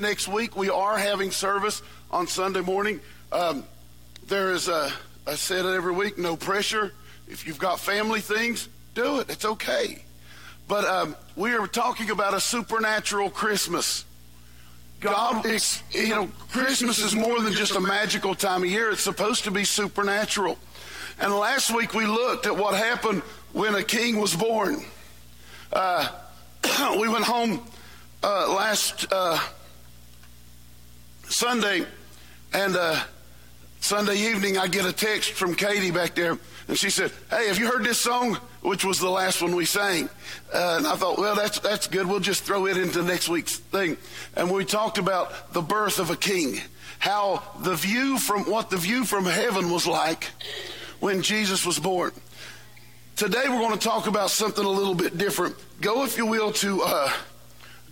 next week. We are having service on Sunday morning. Um, there is a, I said it every week, no pressure. If you've got family things, do it. It's okay. But um, we are talking about a supernatural Christmas. God, is, you know, Christmas is more than just a magical time of year. It's supposed to be supernatural. And last week we looked at what happened when a king was born. Uh, we went home uh, last uh, Sunday, and uh, Sunday evening I get a text from Katie back there, and she said, "Hey, have you heard this song?" Which was the last one we sang, uh, and I thought, well, that's that's good. We'll just throw it into next week's thing. And we talked about the birth of a king, how the view from what the view from heaven was like when Jesus was born. Today we're going to talk about something a little bit different. Go, if you will, to uh,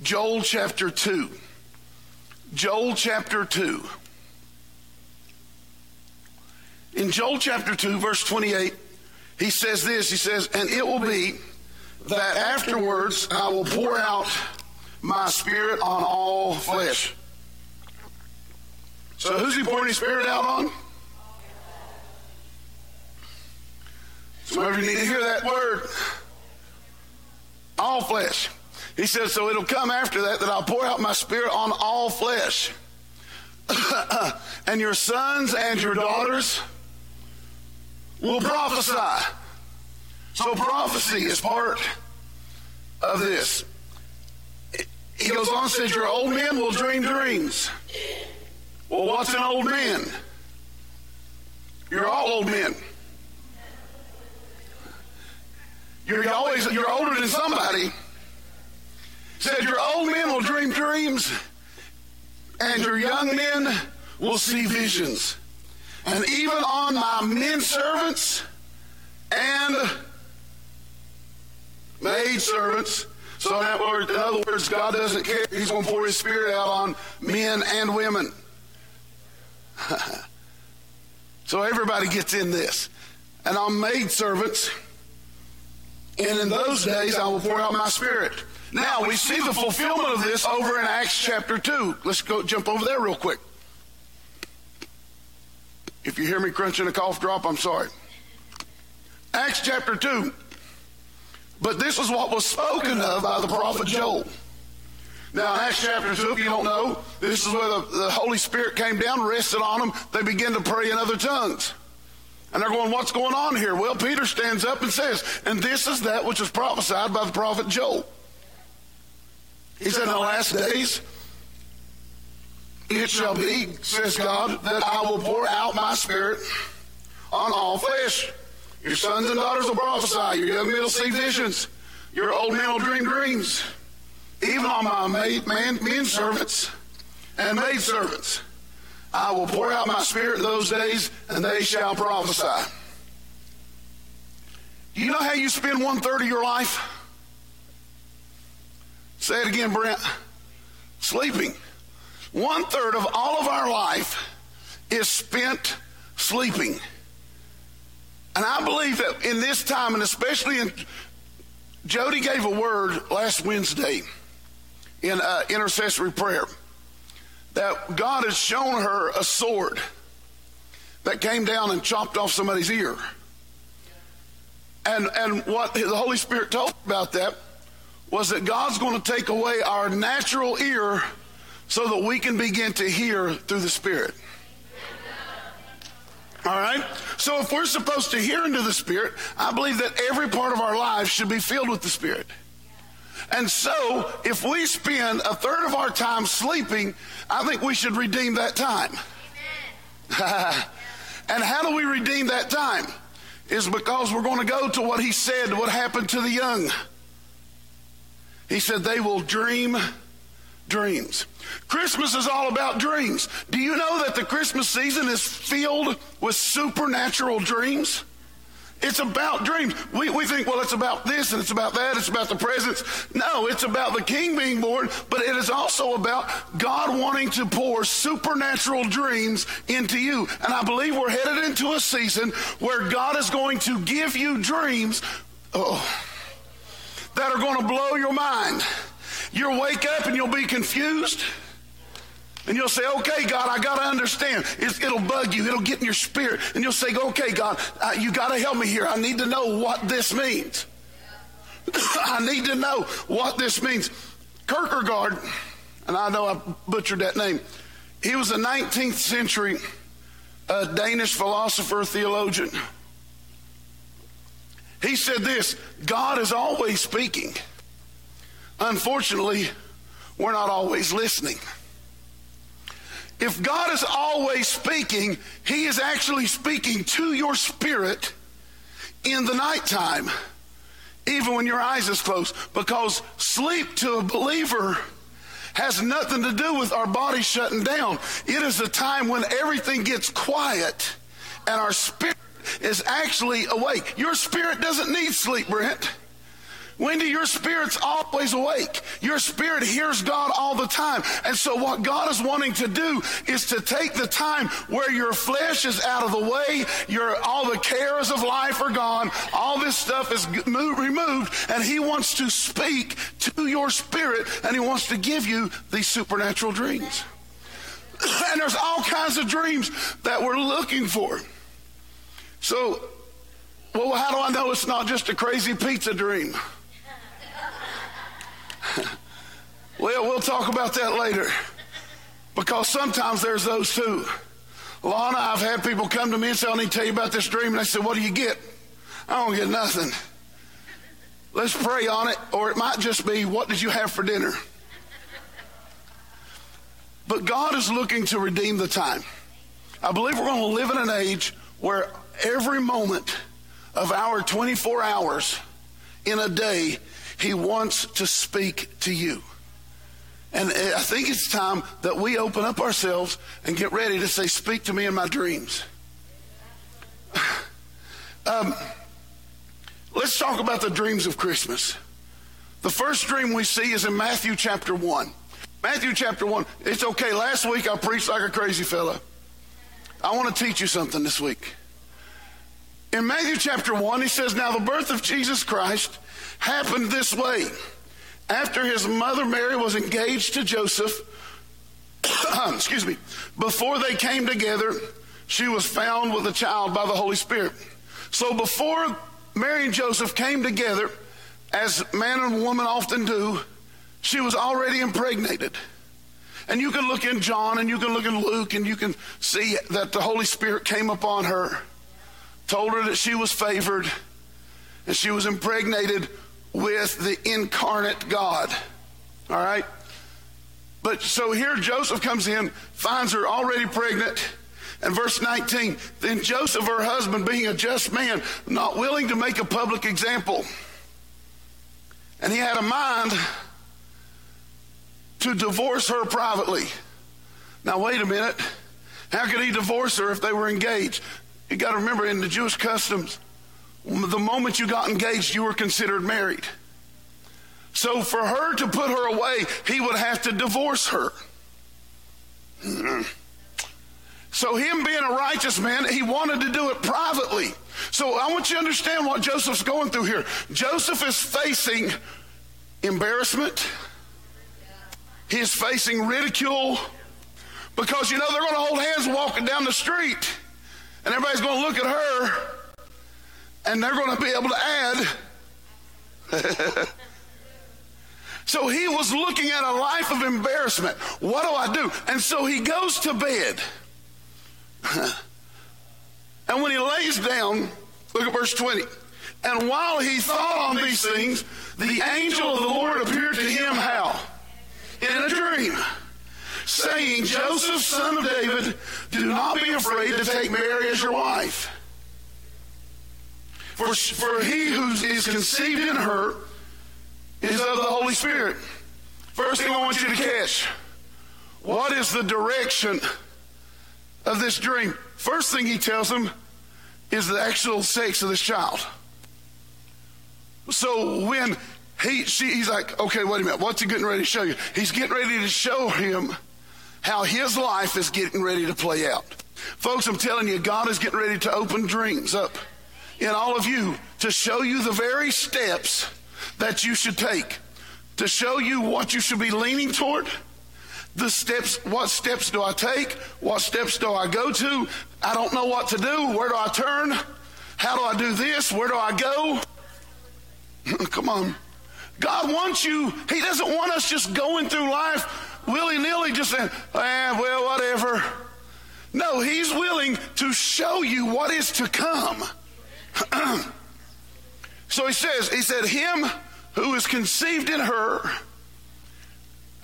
Joel chapter 2. Joel chapter 2. In Joel chapter 2, verse 28, he says this He says, And it will be that afterwards I will pour out my spirit on all flesh. So who's he pouring his spirit out on? Some of you need to hear that word. All flesh. He says, so it'll come after that that I'll pour out my spirit on all flesh. and your sons and your daughters will prophesy. So prophecy is part of this. He goes on and says, Your old men will dream dreams. Well, what's an old man? You're all old men. You're always you're older than somebody. Said your old men will dream dreams, and your young men will see visions. And even on my men servants and maid servants. So in, word, in other words, God doesn't care. He's going to pour His Spirit out on men and women. so everybody gets in this. And on maid servants. And in those days I will pour out my Spirit. Now we see the fulfillment of this over in Acts chapter 2. Let's go jump over there real quick. If you hear me crunching a cough drop, I'm sorry. Acts chapter 2. But this is what was spoken of by the prophet Joel. Now, in Acts chapter 2, if you don't know, this is where the, the Holy Spirit came down, rested on them. They began to pray in other tongues. And they're going, What's going on here? Well, Peter stands up and says, And this is that which was prophesied by the prophet Joel. He said, In the last days, it shall be, says God, that I will pour out my spirit on all flesh. Your sons and daughters will prophesy. Your young men will see visions. Your old men will dream dreams. Even on my maid, man, men servants and maid servants, I will pour out my spirit in those days, and they shall prophesy. Do you know how you spend one third of your life? Say it again, Brent. Sleeping. One third of all of our life is spent sleeping. And I believe that in this time, and especially in, Jody gave a word last Wednesday in uh, intercessory prayer that God has shown her a sword that came down and chopped off somebody's ear. And, and what the Holy Spirit told about that was that God's going to take away our natural ear so that we can begin to hear through the Spirit. All right? So if we're supposed to hear into the Spirit, I believe that every part of our lives should be filled with the Spirit. And so, if we spend a third of our time sleeping, I think we should redeem that time. and how do we redeem that time? Is because we're going to go to what he said, what happened to the young. He said, they will dream dreams. Christmas is all about dreams. Do you know that the Christmas season is filled with supernatural dreams? It's about dreams. We, we think, well, it's about this and it's about that, it's about the presents. No, it's about the king being born, but it is also about God wanting to pour supernatural dreams into you. And I believe we're headed into a season where God is going to give you dreams oh, that are going to blow your mind. You'll wake up and you'll be confused. And you'll say, okay, God, I got to understand. It's, it'll bug you. It'll get in your spirit. And you'll say, okay, God, uh, you got to help me here. I need to know what this means. I need to know what this means. Kierkegaard, and I know I butchered that name, he was a 19th century uh, Danish philosopher, theologian. He said this God is always speaking. Unfortunately, we're not always listening. If God is always speaking, He is actually speaking to your spirit in the nighttime, even when your eyes is closed. Because sleep to a believer has nothing to do with our body shutting down. It is a time when everything gets quiet and our spirit is actually awake. Your spirit doesn't need sleep, Brent. Wendy, your spirit's always awake. Your spirit hears God all the time. And so what God is wanting to do is to take the time where your flesh is out of the way, your, all the cares of life are gone, all this stuff is removed, and He wants to speak to your spirit, and He wants to give you these supernatural dreams. And there's all kinds of dreams that we're looking for. So, well, how do I know it's not just a crazy pizza dream? well, we'll talk about that later because sometimes there's those too. Lana, I've had people come to me and say, I need to tell you about this dream. And I said, What do you get? I don't get nothing. Let's pray on it, or it might just be, What did you have for dinner? But God is looking to redeem the time. I believe we're going to live in an age where every moment of our 24 hours in a day he wants to speak to you. And I think it's time that we open up ourselves and get ready to say, Speak to me in my dreams. Um, let's talk about the dreams of Christmas. The first dream we see is in Matthew chapter 1. Matthew chapter 1. It's okay. Last week I preached like a crazy fella. I want to teach you something this week. In Matthew chapter 1, he says, Now the birth of Jesus Christ happened this way. After his mother Mary was engaged to Joseph, excuse me, before they came together, she was found with a child by the Holy Spirit. So before Mary and Joseph came together, as man and woman often do, she was already impregnated. And you can look in John and you can look in Luke and you can see that the Holy Spirit came upon her, told her that she was favored, and she was impregnated with the incarnate God. All right? But so here Joseph comes in, finds her already pregnant. And verse 19, then Joseph, her husband, being a just man, not willing to make a public example. And he had a mind to divorce her privately. Now, wait a minute. How could he divorce her if they were engaged? You got to remember, in the Jewish customs, the moment you got engaged, you were considered married. So for her to put her away, he would have to divorce her. So, him being a righteous man, he wanted to do it privately. So, I want you to understand what Joseph's going through here. Joseph is facing embarrassment, he is facing ridicule because, you know, they're going to hold hands walking down the street, and everybody's going to look at her and they're going to be able to add. so he was looking at a life of embarrassment. What do I do? And so he goes to bed. and when he lays down, look at verse 20. And while he thought on these things, the angel of the Lord appeared to him how? In a dream, saying, Joseph, son of David, do not be afraid to take Mary as your wife for, for he who is conceived in her is of the Holy Spirit. First thing I want you to catch what is the direction of this dream? First thing he tells them is the actual sex of this child. So when he, she, he's like, okay, wait a minute, what's he getting ready to show you? He's getting ready to show him how his life is getting ready to play out. Folks, I'm telling you, God is getting ready to open dreams up in all of you to show you the very steps that you should take. to show you what you should be leaning toward. The steps, what steps do I take? What steps do I go to? I don't know what to do. Where do I turn? How do I do this? Where do I go? Come on. God wants you, He doesn't want us just going through life willy nilly, just saying, eh, well, whatever. No, He's willing to show you what is to come. so He says, He said, Him who is conceived in her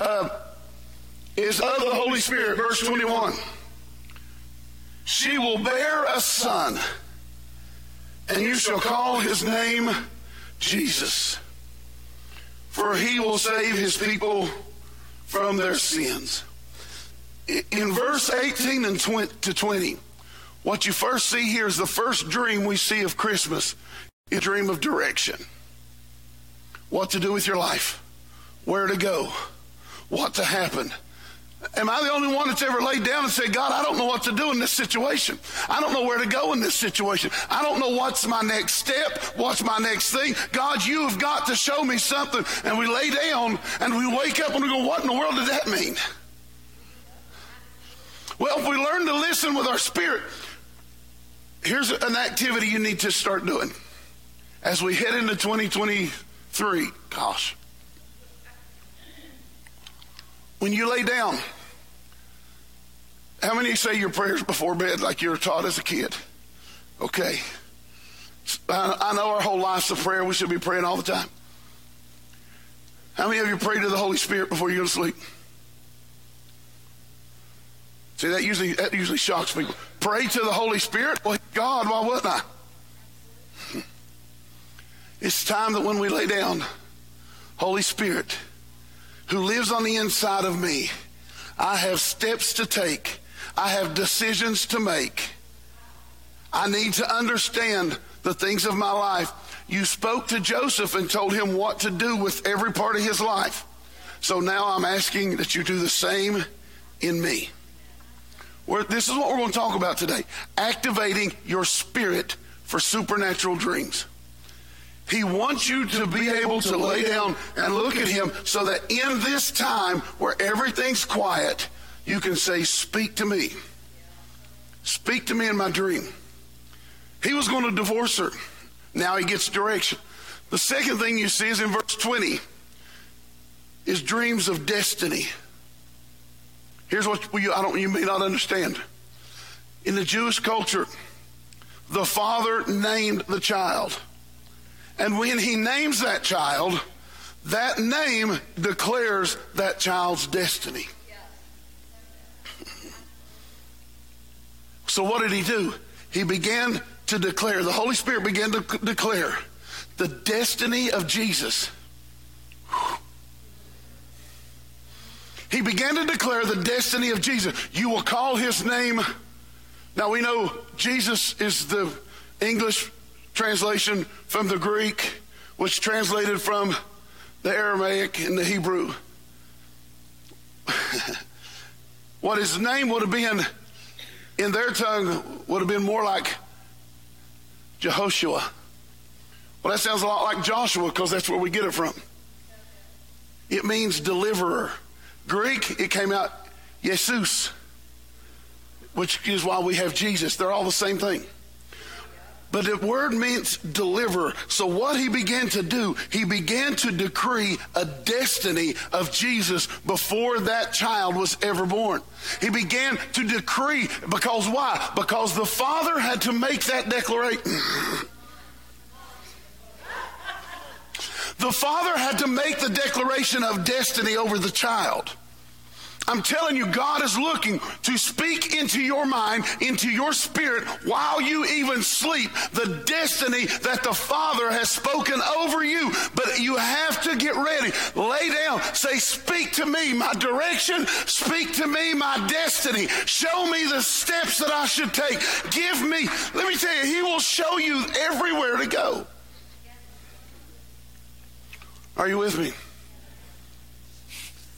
uh, is of the Holy Spirit. Verse 21. She will bear a son, and you shall call his name Jesus for he will save his people from their sins. In verse 18 and 20 to 20, what you first see here is the first dream we see of Christmas, a dream of direction. What to do with your life, where to go, what to happen. Am I the only one that's ever laid down and said, God, I don't know what to do in this situation. I don't know where to go in this situation. I don't know what's my next step, what's my next thing. God, you have got to show me something. And we lay down and we wake up and we go, what in the world did that mean? Well, if we learn to listen with our spirit, here's an activity you need to start doing as we head into 2023. Gosh. When you lay down, how many say your prayers before bed like you were taught as a kid? Okay. I, know our whole life's a prayer. We should be praying all the time. How many of you pray to the Holy Spirit before you go to sleep? See, that usually that usually shocks people. Pray to the Holy Spirit? Well, God, why wouldn't I? It's time that when we lay down, Holy Spirit, who lives on the inside of me. I have steps to take. I have decisions to make. I need to understand the things of my life. You spoke to Joseph and told him what to do with every part of his life. So now I'm asking that you do the same in me. We're, this is what we're going to talk about today activating your spirit for supernatural dreams. He wants you to be able to lay down and look at Him so that in this time where everything's quiet, you can say, Speak to me. Speak to me in my dream. He was going to divorce her. Now he gets direction. The second thing you see is in verse 20 is dreams of destiny. Here's what you, I don't, you may not understand. In the Jewish culture, the father named the child. And when he names that child, that name declares that child's destiny. So, what did he do? He began to declare, the Holy Spirit began to declare the destiny of Jesus. He began to declare the destiny of Jesus. You will call his name. Now we know Jesus is the English translation from the Greek, which translated from the Aramaic and the Hebrew. what his name would have been in their tongue would have been more like Jehoshua. Well, that sounds a lot like Joshua because that's where we get it from. It means deliverer. Greek, it came out Jesus, which is why we have Jesus. They're all the same thing. But the word means deliverer. So what he began to do, he began to decree a destiny of Jesus before that child was ever born. He began to decree because why? Because the father had to make that declaration. the father had to make the declaration of destiny over the child. I'm telling you, God is looking to speak into your mind, into your spirit, while you even sleep, the destiny that the Father has spoken over you. But you have to get ready. Lay down. Say, Speak to me my direction. Speak to me my destiny. Show me the steps that I should take. Give me, let me tell you, He will show you everywhere to go. Are you with me?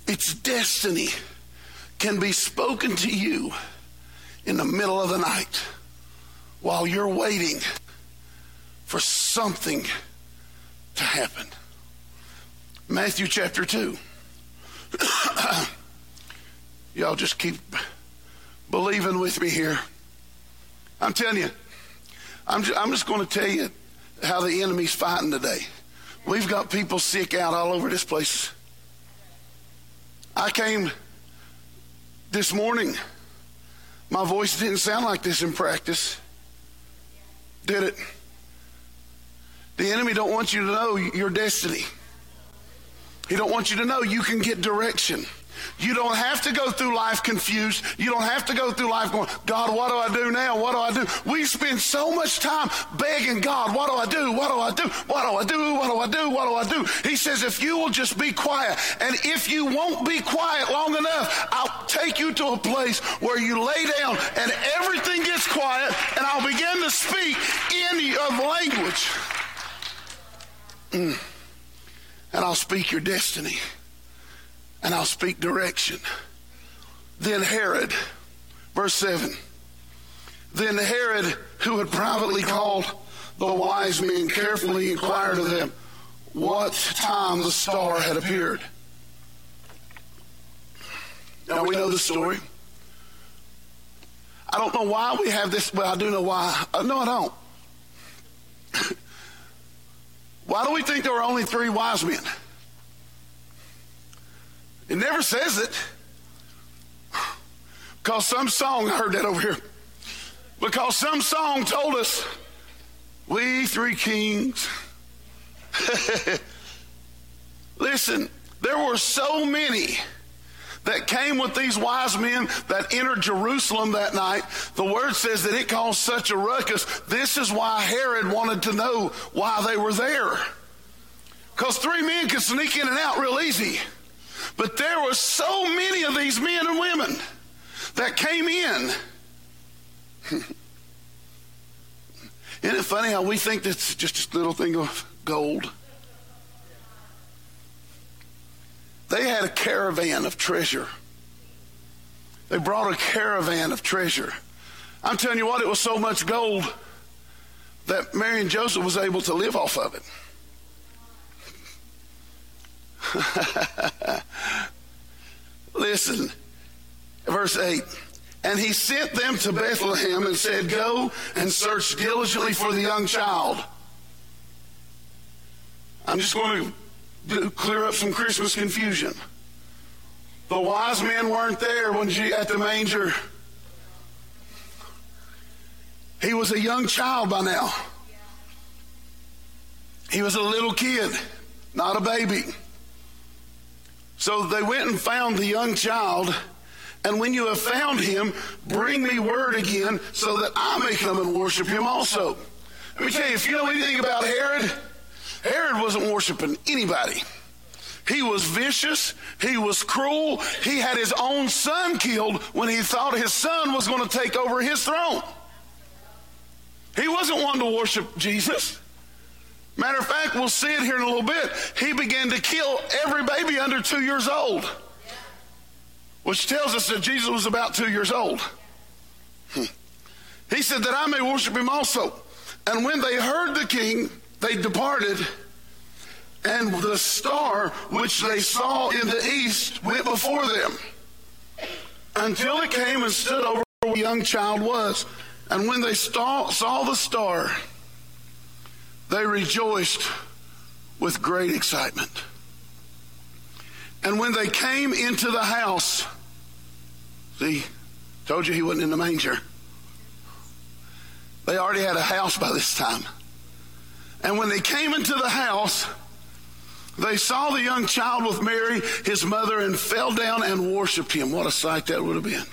It's destiny can be spoken to you in the middle of the night while you're waiting for something to happen. Matthew chapter 2. Y'all just keep believing with me here. I'm telling you, I'm just, I'm just going to tell you how the enemy's fighting today. We've got people sick out all over this place. I came this morning. My voice didn't sound like this in practice. Did it? The enemy don't want you to know your destiny. He don't want you to know you can get direction. You don't have to go through life confused. You don't have to go through life going, God, what do I do now? What do I do? We spend so much time begging God, what do I do? What do I do? What do I do? What do I do? What do I do? He says, if you will just be quiet, and if you won't be quiet long enough, I'll take you to a place where you lay down and everything gets quiet, and I'll begin to speak in your language. Mm. And I'll speak your destiny and I'll speak direction. Then Herod, verse 7. Then Herod, who had privately called the wise men, carefully inquired of them what time the star had appeared. Now we know the story. I don't know why we have this, but I do know why. Uh, no, I don't. why do we think there were only three wise men? It never says it. Because some song, I heard that over here. Because some song told us, we three kings. Listen, there were so many that came with these wise men that entered Jerusalem that night. The word says that it caused such a ruckus. This is why Herod wanted to know why they were there. Because three men could sneak in and out real easy. But there were so many of these men and women that came in. Isn't it funny how we think that's just a little thing of gold? They had a caravan of treasure. They brought a caravan of treasure. I'm telling you what, it was so much gold that Mary and Joseph was able to live off of it. Listen, verse 8. And he sent them to Bethlehem and said, Go and search diligently for the young child. I'm just going to clear up some Christmas confusion. The wise men weren't there when she, at the manger. He was a young child by now. He was a little kid, not a baby. So they went and found the young child. And when you have found him, bring me word again so that I may come and worship him also. Let me tell you, if you know anything about Herod, Herod wasn't worshiping anybody. He was vicious. He was cruel. He had his own son killed when he thought his son was going to take over his throne. He wasn't one to worship Jesus. Matter of fact, we'll see it here in a little bit. He began to kill every baby under two years old, which tells us that Jesus was about two years old. Hmm. He said that I may worship him also. And when they heard the king, they departed, and the star which they saw in the east went before them until it came and stood over where the young child was. And when they saw, saw the star, they rejoiced with great excitement. And when they came into the house, see, told you he wasn't in the manger. They already had a house by this time. And when they came into the house, they saw the young child with Mary, his mother, and fell down and worshiped him. What a sight that would have been.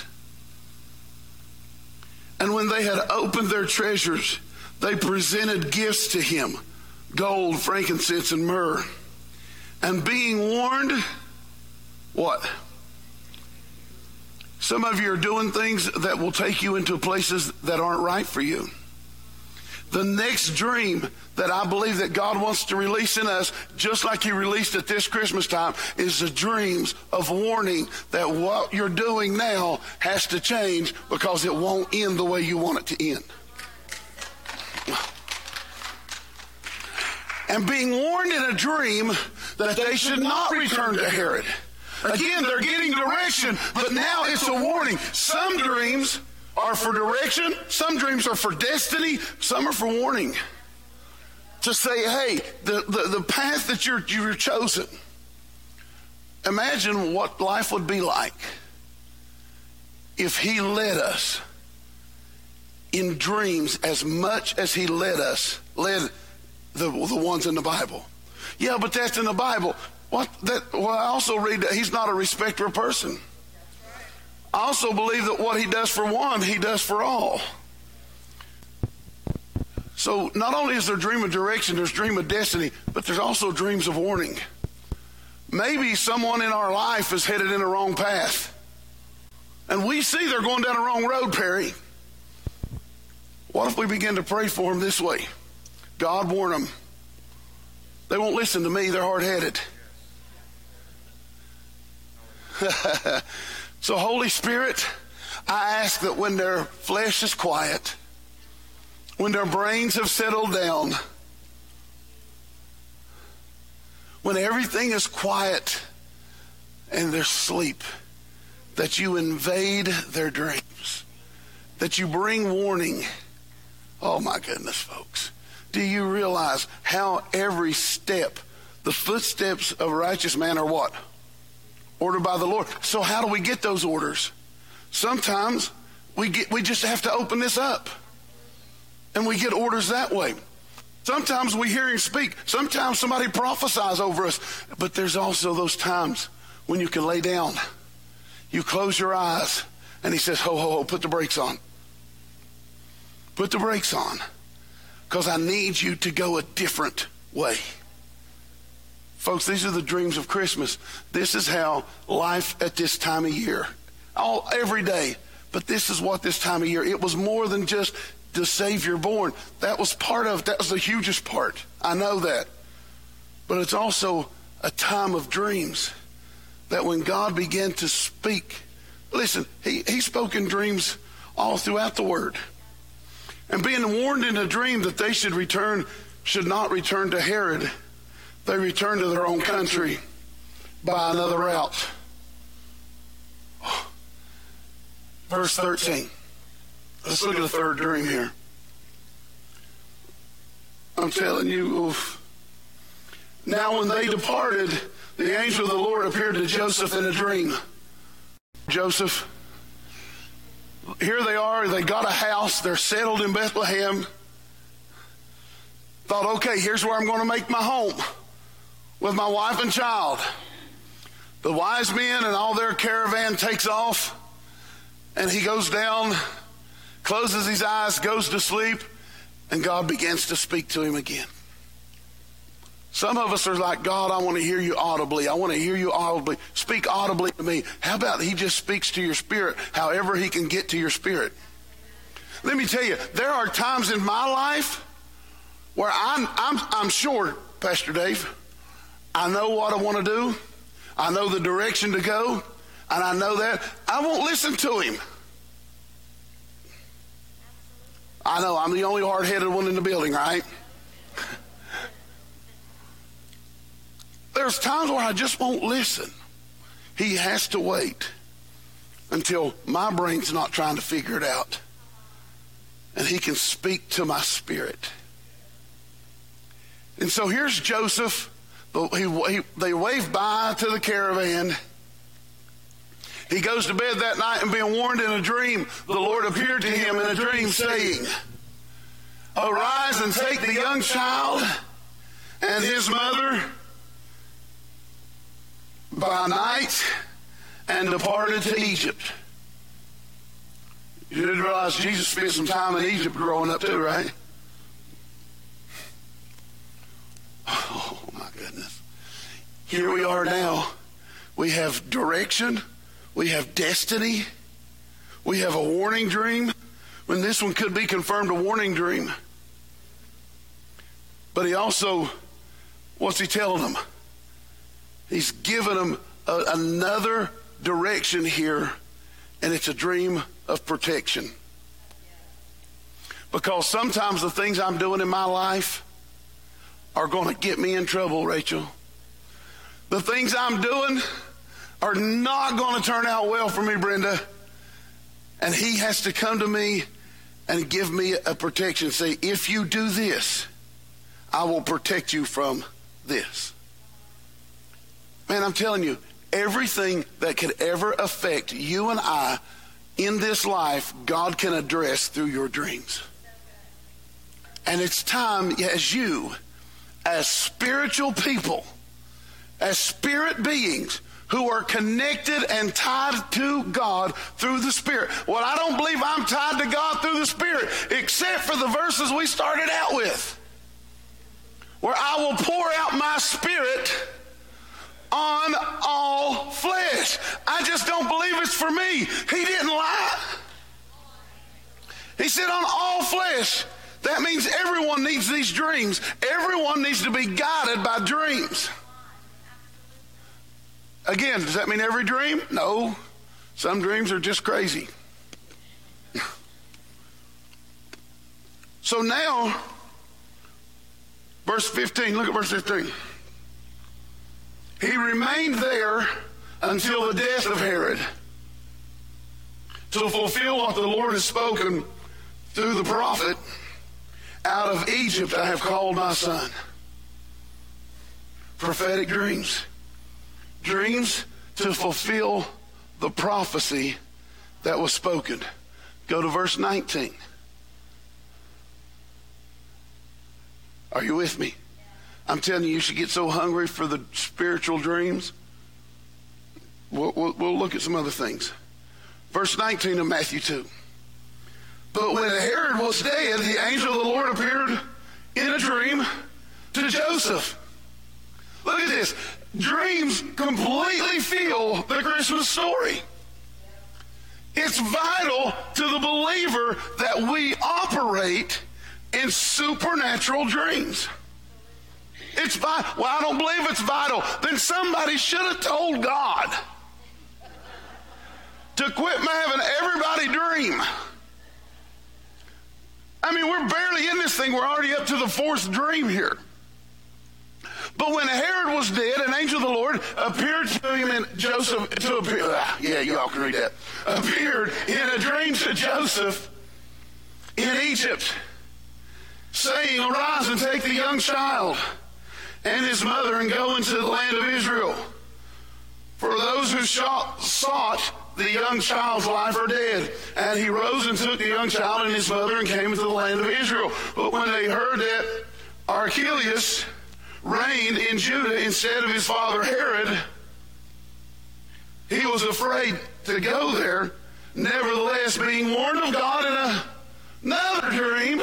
And when they had opened their treasures, they presented gifts to him gold, frankincense, and myrrh. And being warned, what? Some of you are doing things that will take you into places that aren't right for you. The next dream that I believe that God wants to release in us, just like He released at this Christmas time, is the dreams of warning that what you're doing now has to change because it won't end the way you want it to end. And being warned in a dream that they should not return to Herod. Again, they're getting direction, but now it's a warning. Some dreams are for direction, some dreams are for destiny, some are for warning. To say, hey, the, the, the path that you're, you're chosen, imagine what life would be like if He led us in dreams as much as He led us, led the, the ones in the Bible. Yeah, but that's in the Bible. What that well, I also read that he's not a respecter of person. I also believe that what he does for one, he does for all. So not only is there dream of direction, there's dream of destiny, but there's also dreams of warning. Maybe someone in our life is headed in the wrong path. And we see they're going down the wrong road, Perry. What if we begin to pray for them this way? God warn them. They won't listen to me, they're hard headed. so, Holy Spirit, I ask that when their flesh is quiet, when their brains have settled down, when everything is quiet and they're asleep, that you invade their dreams, that you bring warning. Oh my goodness, folks. Do you realize how every step, the footsteps of a righteous man are what? ordered by the Lord. So how do we get those orders? Sometimes we get we just have to open this up. And we get orders that way. Sometimes we hear him speak. Sometimes somebody prophesies over us. But there's also those times when you can lay down. You close your eyes and he says, ho, ho, ho, put the brakes on. Put the brakes on. Because I need you to go a different way. Folks, these are the dreams of Christmas. This is how life at this time of year, all every day, but this is what this time of year. It was more than just the Savior born. That was part of. That was the hugest part. I know that, but it's also a time of dreams. That when God began to speak, listen, He He spoke in dreams all throughout the Word, and being warned in a dream that they should return, should not return to Herod they returned to their own country by another route. Verse 13. Let's look at the third dream here. I'm telling you, oof. Now, when they departed, the angel of the Lord appeared to Joseph in a dream. Joseph, here they are. They got a house. They're settled in Bethlehem. Thought, okay, here's where I'm going to make my home with my wife and child. The wise men and all their caravan takes off, and he goes down, closes his eyes, goes to sleep, and God begins to speak to him again. Some of us are like, God, I want to hear you audibly. I want to hear you audibly. Speak audibly to me. How about he just speaks to your spirit, however he can get to your spirit? Let me tell you, there are times in my life where I'm, I'm, I'm sure, Pastor Dave, I know what I want to do. I know the direction to go. And I know that. I won't listen to him. I know I'm the only hard headed one in the building, right? There's times where I just won't listen. He has to wait until my brain's not trying to figure it out. And he can speak to my spirit. And so here's Joseph he, he, they wave by to the caravan. He goes to bed that night and being warned in a dream, the Lord appeared to him in a dream saying, Arise and take the young child and his mother by night and departed to Egypt. You didn't realize Jesus spent some time in Egypt growing up too, right? Oh, my goodness. Here we are now. We have direction. We have destiny. We have a warning dream. When this one could be confirmed a warning dream. But he also, what's he telling them? He's given them a, another direction here, and it's a dream of protection. Because sometimes the things I'm doing in my life, are going to get me in trouble, Rachel. the things I'm doing are not going to turn out well for me, Brenda. And he has to come to me and give me a protection. Say, if you do this, I will protect you from this. Man, I'm telling you, everything that could ever affect you and I in this life, God can address through your dreams. And it's time as you, as spiritual people, as spirit beings, who are connected and tied to God through the Spirit. Well, I don't believe I'm tied to God through the Spirit, except for the verses we started out with, where I will pour out my Spirit on all flesh. I just don't believe it's for me. He didn't lie. He said on all flesh. That means everyone needs these dreams. Everyone needs to be guided by dreams. Again, does that mean every dream? No. Some dreams are just crazy. So now, verse 15, look at verse 15. He remained there until the death of Herod to fulfill what the Lord has spoken through the prophet out of Egypt I have called my son. Prophetic dreams dreams to fulfill the prophecy that was spoken. Go to verse 19. Are you with me? I'm telling you, you should get so hungry for the spiritual dreams. We'll, we'll, we'll look at some other things. Verse 19 of Matthew 2. But when Herod was dead, the angel of the Lord appeared in a dream to Joseph. Look at this dreams completely feel the Christmas story. It's vital to the believer that we operate in supernatural dreams. It's vital. Well, I don't believe it's vital. Then somebody should have told God to quit having everybody dream. I mean, we're barely in this thing. We're already up to the fourth dream here. But when Herod was dead, an angel of the Lord appeared to him and Joseph to appear. Ah, yeah, y'all can read that. Appeared in a dream to Joseph in Egypt, saying, Arise and take the young child and his mother and go into the land of Israel. For those who sought the young child's life are dead. And he rose and took the young child and his mother and came into the land of Israel. But when they heard that Archelaus reigned in Judah instead of his father Herod, he was afraid to go there. Nevertheless, being warned of God in another dream,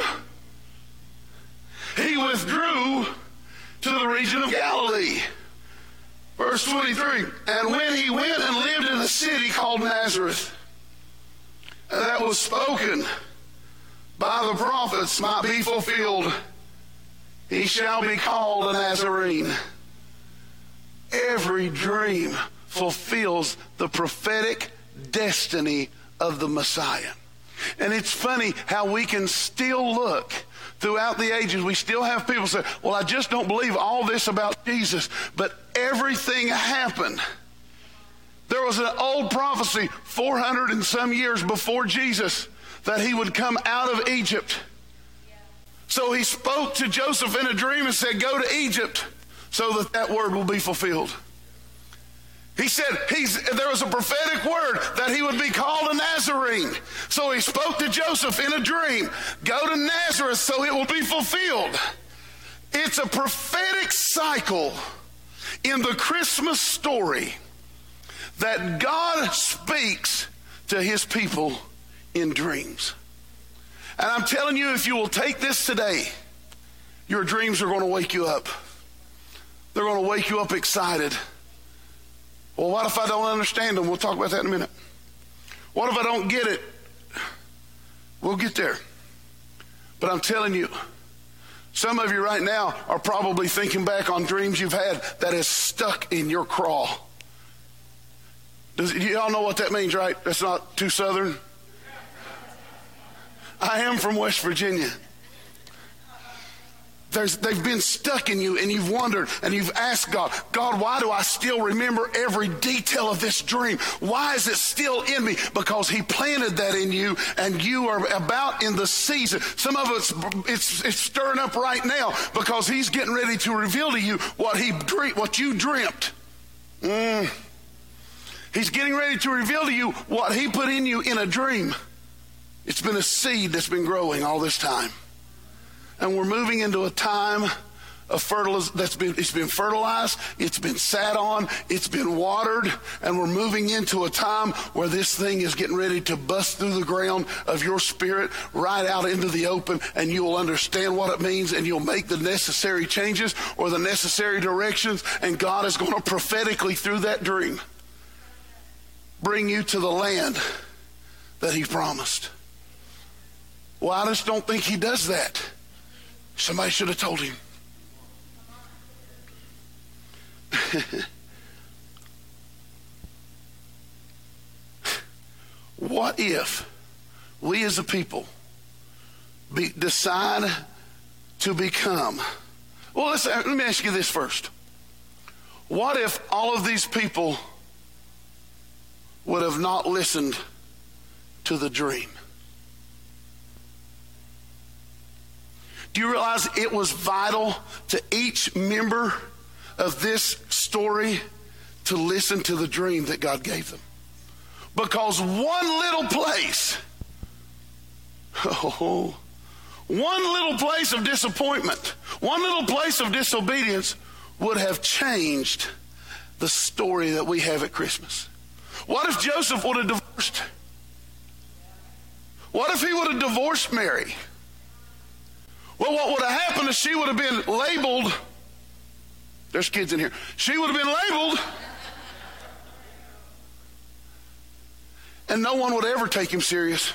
he withdrew to the region of Galilee. Verse 23 And when he went and lived in a city called Nazareth, that was spoken by the prophets might be fulfilled he shall be called a Nazarene. Every dream fulfills the prophetic destiny of the Messiah. And it's funny how we can still look throughout the ages. We still have people say, Well, I just don't believe all this about Jesus. But everything happened. There was an old prophecy 400 and some years before Jesus that he would come out of Egypt so he spoke to Joseph in a dream and said, Go to Egypt so that that word will be fulfilled. He said there was a prophetic word that he would be called a Nazarene. So he spoke to Joseph in a dream Go to Nazareth so it will be fulfilled. It's a prophetic cycle in the Christmas story that God speaks to his people in dreams. And I'm telling you, if you will take this today, your dreams are going to wake you up. They're going to wake you up excited. Well, what if I don't understand them? We'll talk about that in a minute. What if I don't get it? We'll get there. But I'm telling you, some of you right now are probably thinking back on dreams you've had that is stuck in your craw. Does, y'all know what that means, right? That's not too southern. I am from West Virginia. There's, they've been stuck in you and you've wondered and you've asked God, God, why do I still remember every detail of this dream? Why is it still in me? Because He planted that in you and you are about in the season. Some of it's, it's, it's stirring up right now because He's getting ready to reveal to you what He what you dreamt. Mm. He's getting ready to reveal to you what He put in you in a dream. It's been a seed that's been growing all this time and we're moving into a time of fertiliz- that's been it's been fertilized, it's been sat on, it's been watered, and we're moving into a time where this thing is getting ready to bust through the ground of your spirit right out into the open, and you will understand what it means, and you'll make the necessary changes or the necessary directions, and God is going to prophetically through that dream bring you to the land that He promised. Well, I just don't think He does that. Somebody should have told him. what if we as a people be, decide to become? Well, let's, uh, let me ask you this first. What if all of these people would have not listened to the dream? Do you realize it was vital to each member of this story to listen to the dream that God gave them? Because one little place, oh, one little place of disappointment, one little place of disobedience would have changed the story that we have at Christmas. What if Joseph would have divorced? What if he would have divorced Mary? Well, what would have happened is she would have been labeled. There's kids in here. She would have been labeled. And no one would ever take him serious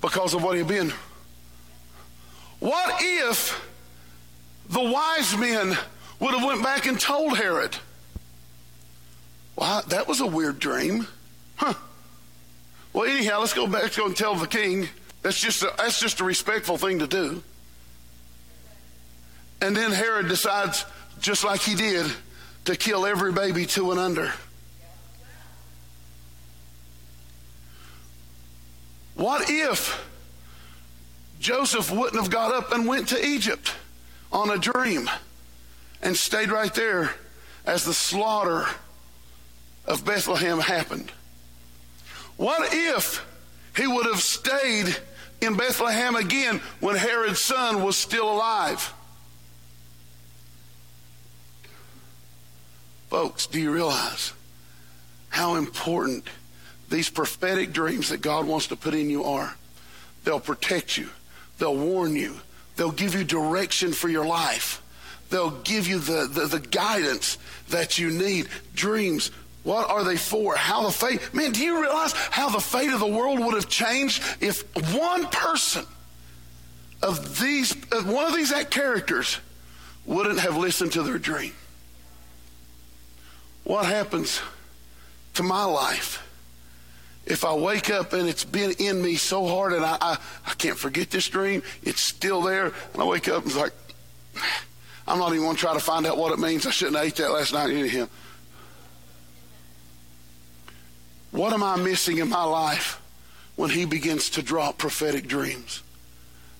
because of what he'd been. What if the wise men would have went back and told Herod? Well, that was a weird dream. Huh. Well, anyhow, let's go back let's go and tell the king. That's just a, that's just a respectful thing to do. And then Herod decides, just like he did, to kill every baby two and under. What if Joseph wouldn't have got up and went to Egypt on a dream and stayed right there as the slaughter of Bethlehem happened? What if he would have stayed in Bethlehem again when Herod's son was still alive? Folks, do you realize how important these prophetic dreams that God wants to put in you are? They'll protect you, they'll warn you, they'll give you direction for your life, they'll give you the, the, the guidance that you need. Dreams, what are they for? How the fate, man, do you realize how the fate of the world would have changed if one person of these, one of these characters wouldn't have listened to their dream? What happens to my life if I wake up and it's been in me so hard and I, I, I can't forget this dream, it's still there, and I wake up and it's like, I'm not even going to try to find out what it means. I shouldn't have ate that last night anyhow. What am I missing in my life when he begins to drop prophetic dreams?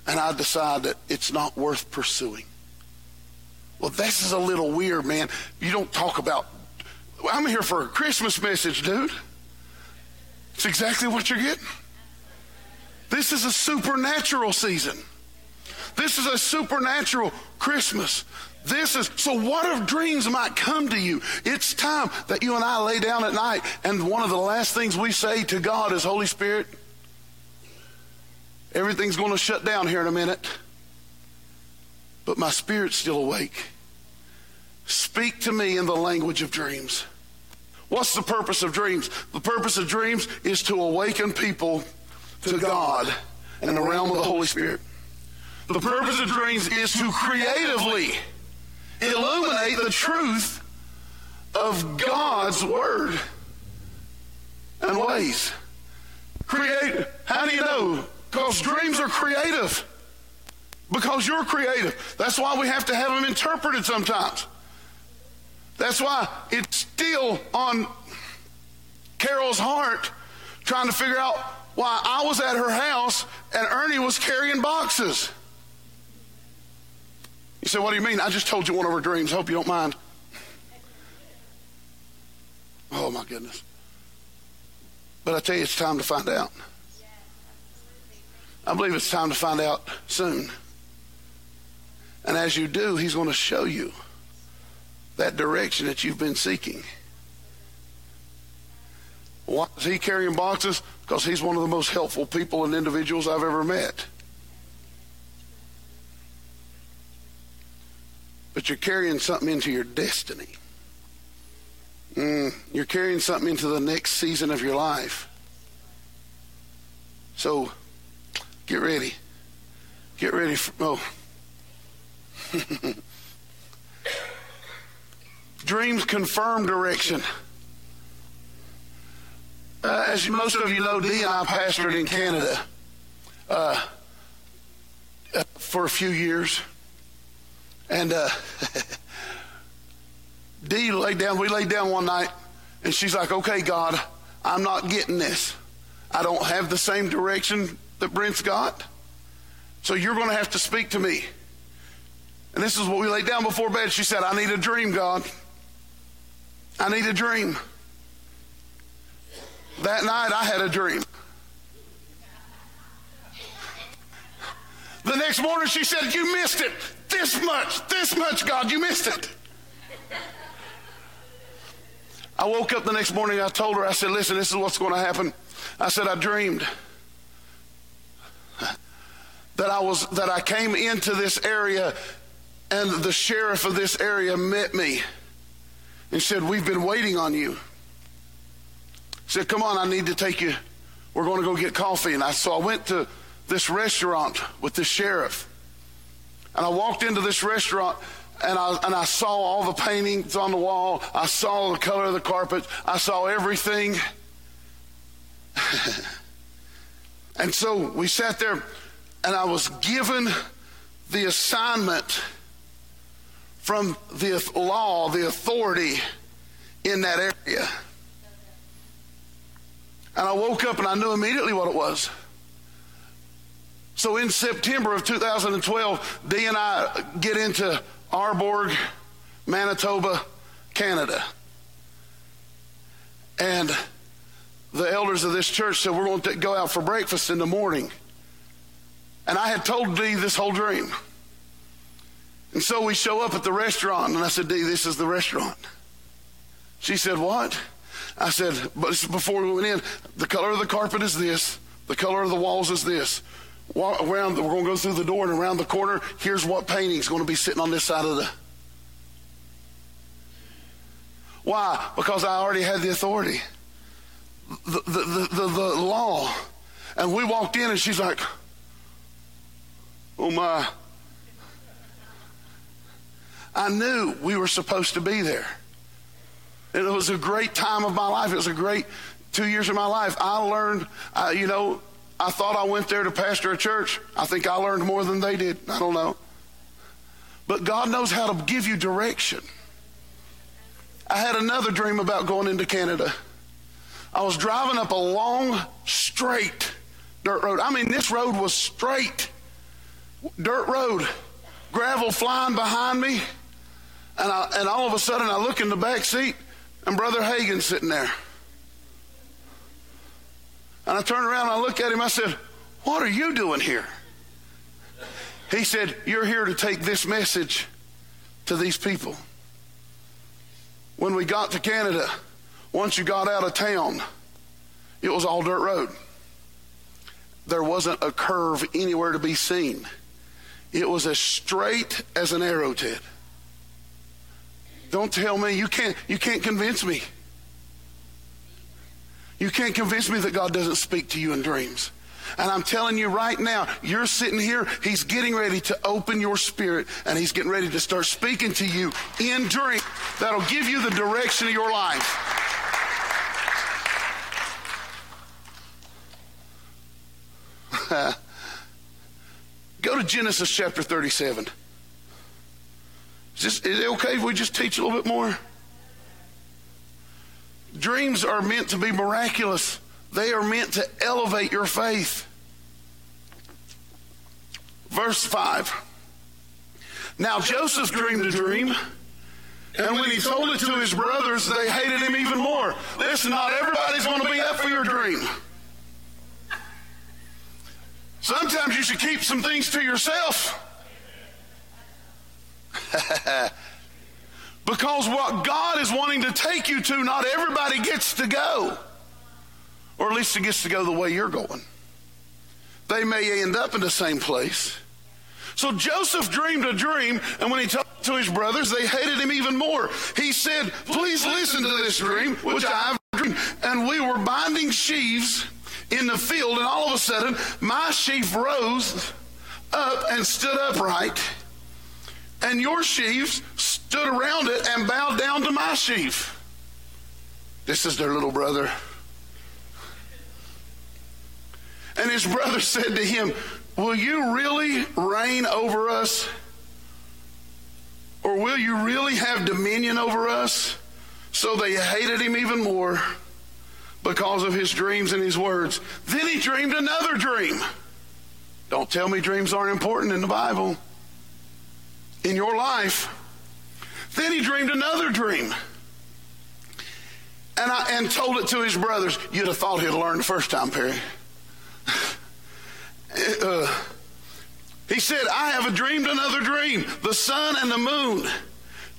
And I decide that it's not worth pursuing. Well, this is a little weird, man. You don't talk about I'm here for a Christmas message, dude. It's exactly what you're getting. This is a supernatural season. This is a supernatural Christmas. This is so what if dreams might come to you? It's time that you and I lay down at night and one of the last things we say to God is Holy Spirit, everything's going to shut down here in a minute. But my spirit's still awake. Speak to me in the language of dreams. What's the purpose of dreams? The purpose of dreams is to awaken people to God and the realm of the Holy Spirit. The purpose of dreams is to creatively illuminate the truth of God's word and ways. Create, how do you know? Because dreams are creative. because you're creative. That's why we have to have them interpreted sometimes. That's why it's still on Carol's heart trying to figure out why I was at her house and Ernie was carrying boxes. You say, What do you mean? I just told you one of her dreams. Hope you don't mind. Oh, my goodness. But I tell you, it's time to find out. I believe it's time to find out soon. And as you do, he's going to show you that direction that you've been seeking. Why is he carrying boxes? Because he's one of the most helpful people and individuals I've ever met. But you're carrying something into your destiny. Mm, you're carrying something into the next season of your life. So get ready. Get ready for. Oh. Dreams confirm direction. Uh, as most of you know, Dee and I pastored in Canada uh, uh for a few years. And uh, Dee laid down, we laid down one night, and she's like, okay, God, I'm not getting this. I don't have the same direction that Brent's got. So you're going to have to speak to me. And this is what we laid down before bed. She said, I need a dream, God. I need a dream. That night I had a dream. The next morning she said, You missed it. This much, this much, God, you missed it. I woke up the next morning. I told her, I said, Listen, this is what's going to happen. I said, I dreamed that I was that I came into this area and the sheriff of this area met me and said, We've been waiting on you. said, Come on, I need to take you. We're going to go get coffee. And I so I went to this restaurant with the sheriff. And I walked into this restaurant and I, and I saw all the paintings on the wall. I saw the color of the carpet. I saw everything. and so we sat there and I was given the assignment from the law, the authority in that area. And I woke up and I knew immediately what it was. So in September of 2012, Dee and I get into Arborg, Manitoba, Canada. And the elders of this church said, We're going to go out for breakfast in the morning. And I had told Dee this whole dream. And so we show up at the restaurant, and I said, Dee, this is the restaurant. She said, What? I said, But before we went in, the color of the carpet is this, the color of the walls is this. Around, we're going to go through the door and around the corner. Here's what painting is going to be sitting on this side of the. Why? Because I already had the authority, the, the, the, the law. And we walked in, and she's like, Oh my. I knew we were supposed to be there. And it was a great time of my life. It was a great two years of my life. I learned, uh, you know, I thought I went there to pastor a church. I think I learned more than they did. I don't know. But God knows how to give you direction. I had another dream about going into Canada. I was driving up a long, straight dirt road. I mean, this road was straight. Dirt road. Gravel flying behind me. And, I, and all of a sudden, I look in the back seat, and Brother Hagin's sitting there. And I turned around and I looked at him. I said, What are you doing here? He said, You're here to take this message to these people. When we got to Canada, once you got out of town, it was all dirt road. There wasn't a curve anywhere to be seen. It was as straight as an arrow, Ted. Don't tell me you can't you can't convince me. You can't convince me that God doesn't speak to you in dreams. And I'm telling you right now, you're sitting here, he's getting ready to open your spirit and he's getting ready to start speaking to you in dreams that'll give you the direction of your life. Go to Genesis chapter 37. Is, this, is it okay if we just teach a little bit more? Dreams are meant to be miraculous. They are meant to elevate your faith. Verse 5. Now Joseph dreamed a dream, and when he told it to his brothers, they hated him even more. Listen, not everybody's going to be up for your dream. Sometimes you should keep some things to yourself. because what God is wanting to take you to, not everybody gets to go. Or at least it gets to go the way you're going. They may end up in the same place. So Joseph dreamed a dream, and when he told it to his brothers, they hated him even more. He said, Please listen to this dream, which I have dreamed. And we were binding sheaves in the field, and all of a sudden, my sheaf rose up and stood upright, and your sheaves stood around it and bowed down to my sheaf. This is their little brother. And his brother said to him, Will you really reign over us? Or will you really have dominion over us? So they hated him even more because of his dreams and his words. Then he dreamed another dream. Don't tell me dreams aren't important in the Bible. In your life. Then he dreamed another dream. And, I, and told it to his brothers. You'd have thought he'd learned the first time, Perry. uh, he said, I have dreamed another dream. The sun and the moon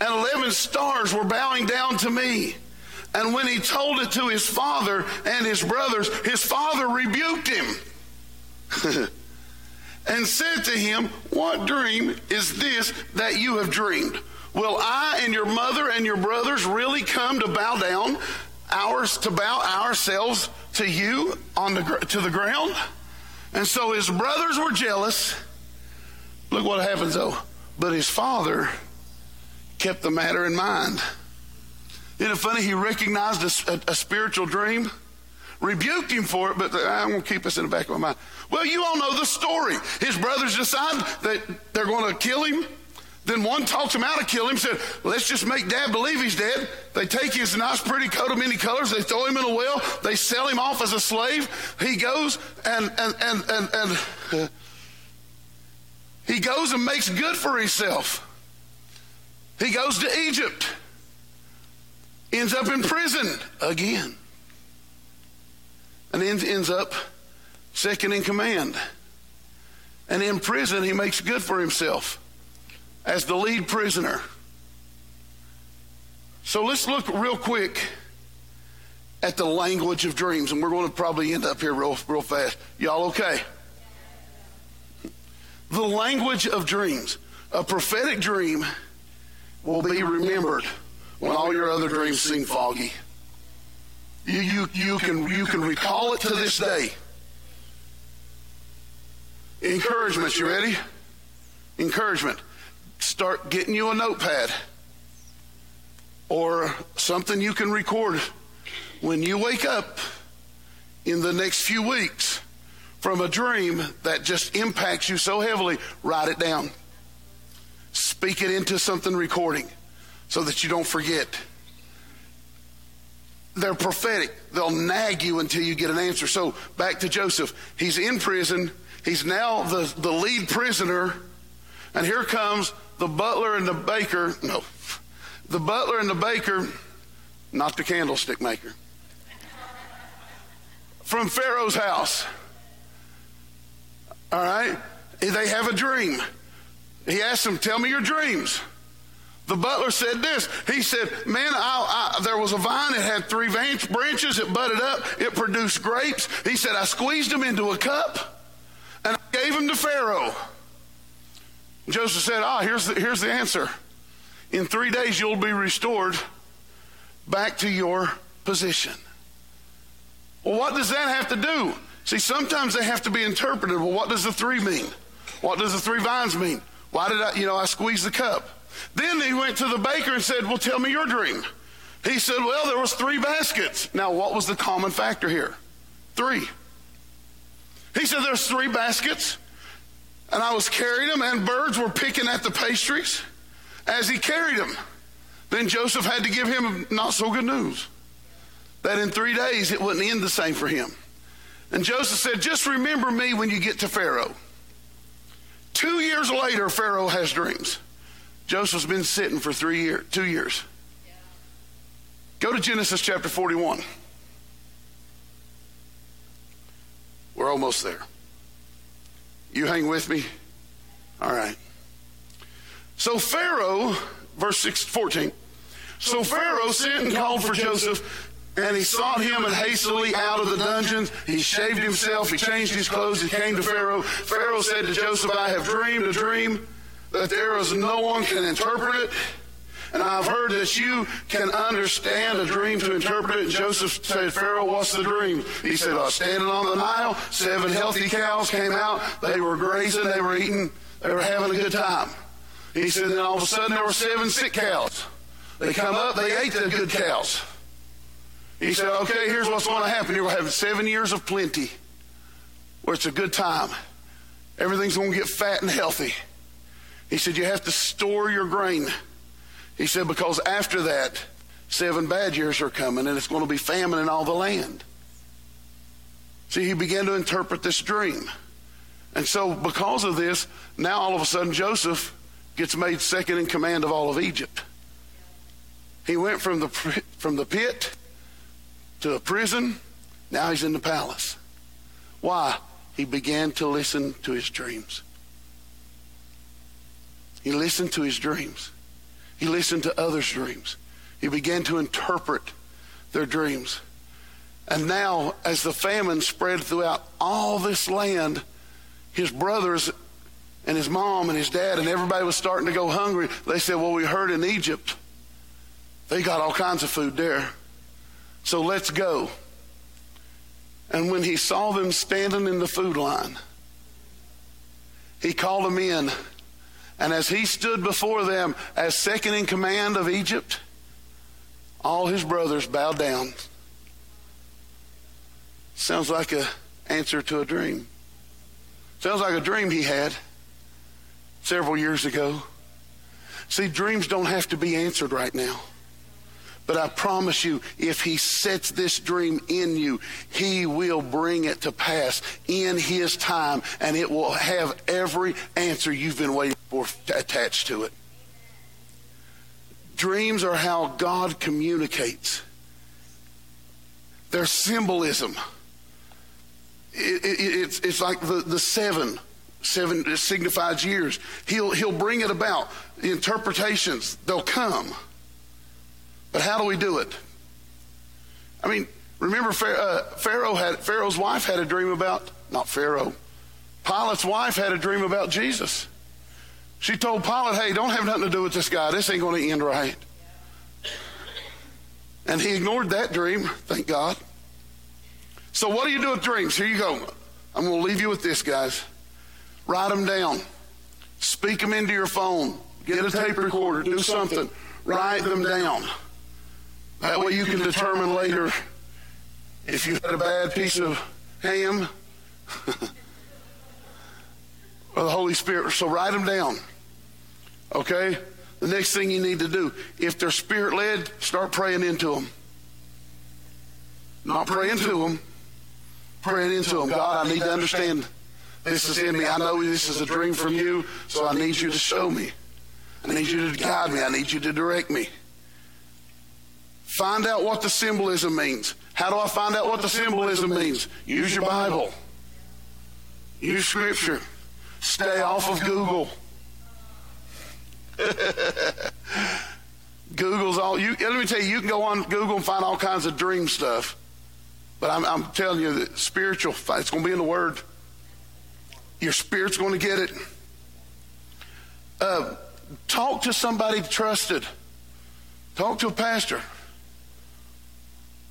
and 11 stars were bowing down to me. And when he told it to his father and his brothers, his father rebuked him and said to him, What dream is this that you have dreamed? Will I and your mother and your brothers really come to bow down, ours to bow ourselves to you on the to the ground? And so his brothers were jealous. Look what happens though. But his father kept the matter in mind. Isn't it funny? He recognized a, a, a spiritual dream, rebuked him for it, but I'm going to keep this in the back of my mind. Well, you all know the story. His brothers decide that they're going to kill him. Then one talks him out of killing him, said, let's just make dad believe he's dead. They take his nice, pretty coat of many colors, they throw him in a well, they sell him off as a slave. He goes and, and, and, and, and he goes and makes good for himself. He goes to Egypt, ends up in prison again, and ends, ends up second in command. And in prison, he makes good for himself as the lead prisoner. So let's look real quick at the language of dreams, and we're going to probably end up here real, real fast. Y'all okay? The language of dreams. A prophetic dream will be remembered when all your other dreams seem foggy. You, you, you, can, you can recall it to this day. Encouragement, you ready? Encouragement start getting you a notepad or something you can record when you wake up in the next few weeks from a dream that just impacts you so heavily, write it down. Speak it into something recording so that you don't forget. They're prophetic. They'll nag you until you get an answer. So back to Joseph. He's in prison. He's now the, the lead prisoner. And here comes the butler and the baker, no, the butler and the baker, not the candlestick maker, from Pharaoh's house. All right? They have a dream. He asks them, Tell me your dreams. The butler said this. He said, Man, I, I, there was a vine. It had three branches. It budded up. It produced grapes. He said, I squeezed them into a cup and I gave them to Pharaoh. Joseph said, Ah, here's the, here's the answer. In three days, you'll be restored back to your position. Well, what does that have to do? See, sometimes they have to be interpreted. Well, what does the three mean? What does the three vines mean? Why did I, you know, I squeeze the cup? Then he went to the baker and said, Well, tell me your dream. He said, Well, there was three baskets. Now, what was the common factor here? Three. He said, There's three baskets And I was carrying them, and birds were picking at the pastries as he carried them. Then Joseph had to give him not so good news that in three days it wouldn't end the same for him. And Joseph said, Just remember me when you get to Pharaoh. Two years later, Pharaoh has dreams. Joseph's been sitting for three years, two years. Go to Genesis chapter 41. We're almost there. You hang with me? All right. So Pharaoh, verse 6, 14. So Pharaoh sent and called for Joseph, and he sought him and hastily out of the dungeons. He shaved himself, he changed his clothes, he came to Pharaoh. Pharaoh said to Joseph, I have dreamed a dream that there is no one can interpret it. And I've heard that you can understand a dream to interpret it. And Joseph said, Pharaoh, what's the dream? He said, I was standing on the Nile. Seven healthy cows came out. They were grazing. They were eating. They were having a good time. He said, then all of a sudden there were seven sick cows. They come up. They ate the good cows. He said, okay, here's what's going to happen. You're going to have seven years of plenty where it's a good time. Everything's going to get fat and healthy. He said, you have to store your grain. He said, because after that, seven bad years are coming and it's going to be famine in all the land. See, he began to interpret this dream. And so, because of this, now all of a sudden Joseph gets made second in command of all of Egypt. He went from the, from the pit to the prison. Now he's in the palace. Why? He began to listen to his dreams. He listened to his dreams. He listened to others' dreams. He began to interpret their dreams. And now, as the famine spread throughout all this land, his brothers and his mom and his dad and everybody was starting to go hungry. They said, Well, we heard in Egypt, they got all kinds of food there. So let's go. And when he saw them standing in the food line, he called them in and as he stood before them as second in command of Egypt, all his brothers bowed down. Sounds like an answer to a dream. Sounds like a dream he had several years ago. See, dreams don't have to be answered right now. But I promise you, if he sets this dream in you, he will bring it to pass in his time, and it will have every answer you've been waiting for attached to it. Dreams are how God communicates. They're symbolism. It, it, it's, it's like the, the seven. Seven signifies years. He'll, he'll bring it about. The interpretations, they'll come. But how do we do it? I mean, remember uh, Pharaoh had Pharaoh's wife had a dream about not Pharaoh. Pilate's wife had a dream about Jesus. She told Pilate, "Hey, don't have nothing to do with this guy. This ain't going to end right." And he ignored that dream, thank God. So what do you do with dreams? Here you go. I'm going to leave you with this, guys. Write them down. Speak them into your phone. Get a tape recorder. Do something. Write them down. That way you can determine later if you had a bad piece of ham or the Holy Spirit. So write them down. Okay? The next thing you need to do, if they're spirit led, start praying into them. Not praying to them, praying into them. God, I need to understand this is in me. I know this is a dream from you, so I need you to show me. I need you to guide me. I need you to direct me. Find out what the symbolism means. How do I find out what the symbolism means? Use your Bible. Use Scripture. Stay off of Google. Google's all you. Let me tell you, you can go on Google and find all kinds of dream stuff. But I'm, I'm telling you that spiritual, it's going to be in the Word. Your spirit's going to get it. Uh, talk to somebody trusted. Talk to a pastor.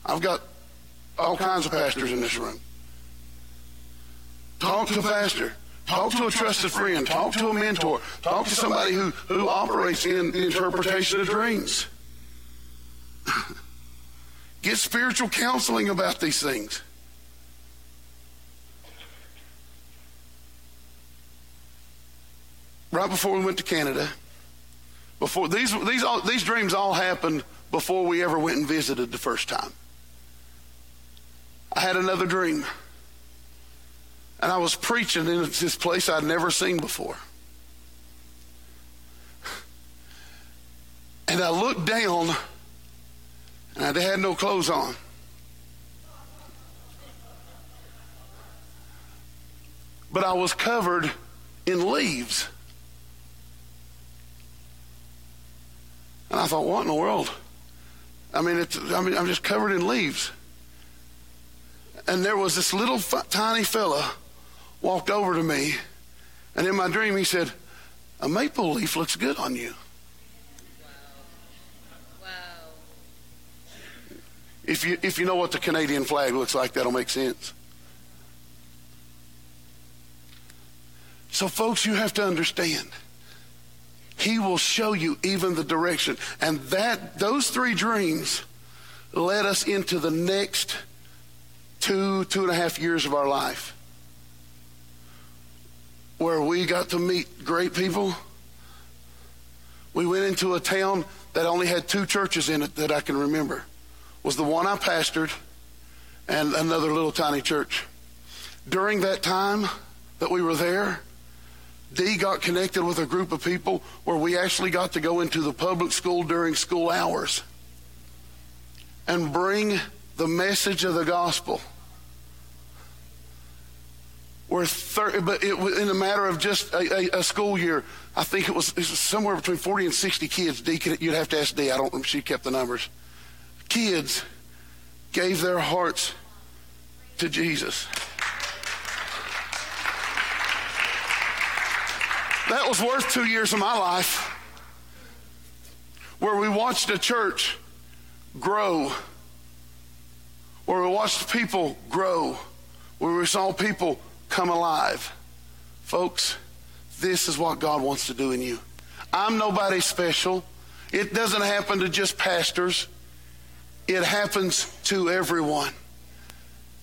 I've got all kinds of pastors in this room. Talk to a pastor. Talk to a trusted friend. Talk to a mentor. Talk to somebody who, who operates in the interpretation of dreams. Get spiritual counseling about these things. right before we went to Canada. Before these these all, these dreams all happened before we ever went and visited the first time. I had another dream. And I was preaching in this place I'd never seen before. And I looked down and I had no clothes on. But I was covered in leaves. And I thought, what in the world? I mean, I mean, I'm just covered in leaves. And there was this little f- tiny fella walked over to me, and in my dream he said, "A maple leaf looks good on you." Wow. Wow. If you if you know what the Canadian flag looks like, that'll make sense. So, folks, you have to understand. He will show you even the direction. And that those three dreams led us into the next two, two and a half years of our life. Where we got to meet great people. We went into a town that only had two churches in it that I can remember. Was the one I pastored and another little tiny church. During that time that we were there, Dee got connected with a group of people where we actually got to go into the public school during school hours and bring the message of the gospel. Where thir- but it, was in a matter of just a, a, a school year, I think it was, it was, somewhere between 40 and 60 kids. Dee, you'd have to ask Dee. I don't if she kept the numbers. Kids gave their hearts to Jesus. That was worth two years of my life where we watched a church grow, where we watched people grow, where we saw people come alive. Folks, this is what God wants to do in you. I'm nobody special. It doesn't happen to just pastors. It happens to everyone.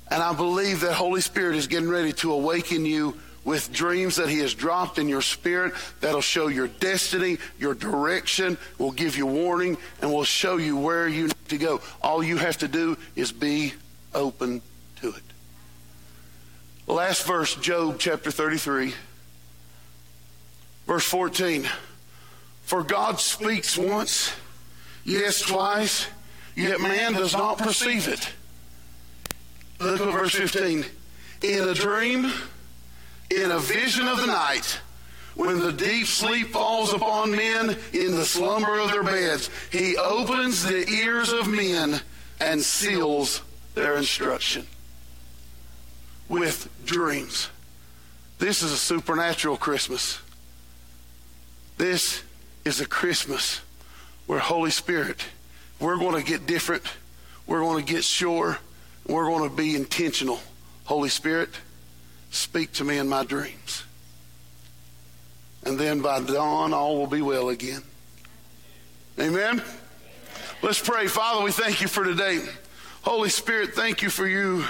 And I believe that Holy Spirit is getting ready to awaken you with dreams that He has dropped in your spirit that'll show your destiny, your direction, will give you warning, and will show you where you need to go. All you have to do is be open to it. Last verse, Job chapter 33, verse 14. For God speaks once, yes, twice, yet man does not perceive it. Look at verse 15. In a dream, in a vision of the night, when the deep sleep falls upon men in the slumber of their beds, he opens the ears of men and seals their instruction with dreams. This is a supernatural Christmas. This is a Christmas where Holy Spirit, we're going to get different. We're going to get sure. We're going to be intentional. Holy Spirit, Speak to me in my dreams. And then by dawn, all will be well again. Amen? Let's pray. Father, we thank you for today. Holy Spirit, thank you for you.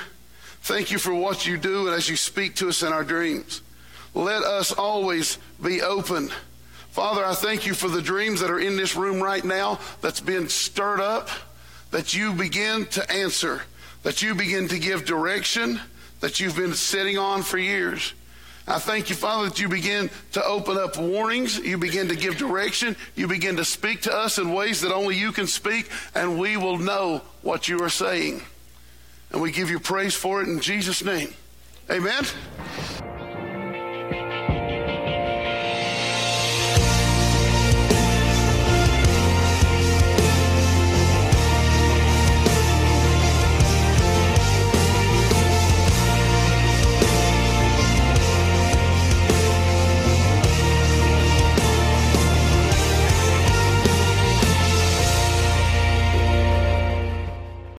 Thank you for what you do and as you speak to us in our dreams. Let us always be open. Father, I thank you for the dreams that are in this room right now that's been stirred up, that you begin to answer, that you begin to give direction that you've been sitting on for years. I thank you, Father, that you begin to open up warnings. You begin to give direction. You begin to speak to us in ways that only you can speak, and we will know what you are saying. And we give you praise for it in Jesus' name. Amen.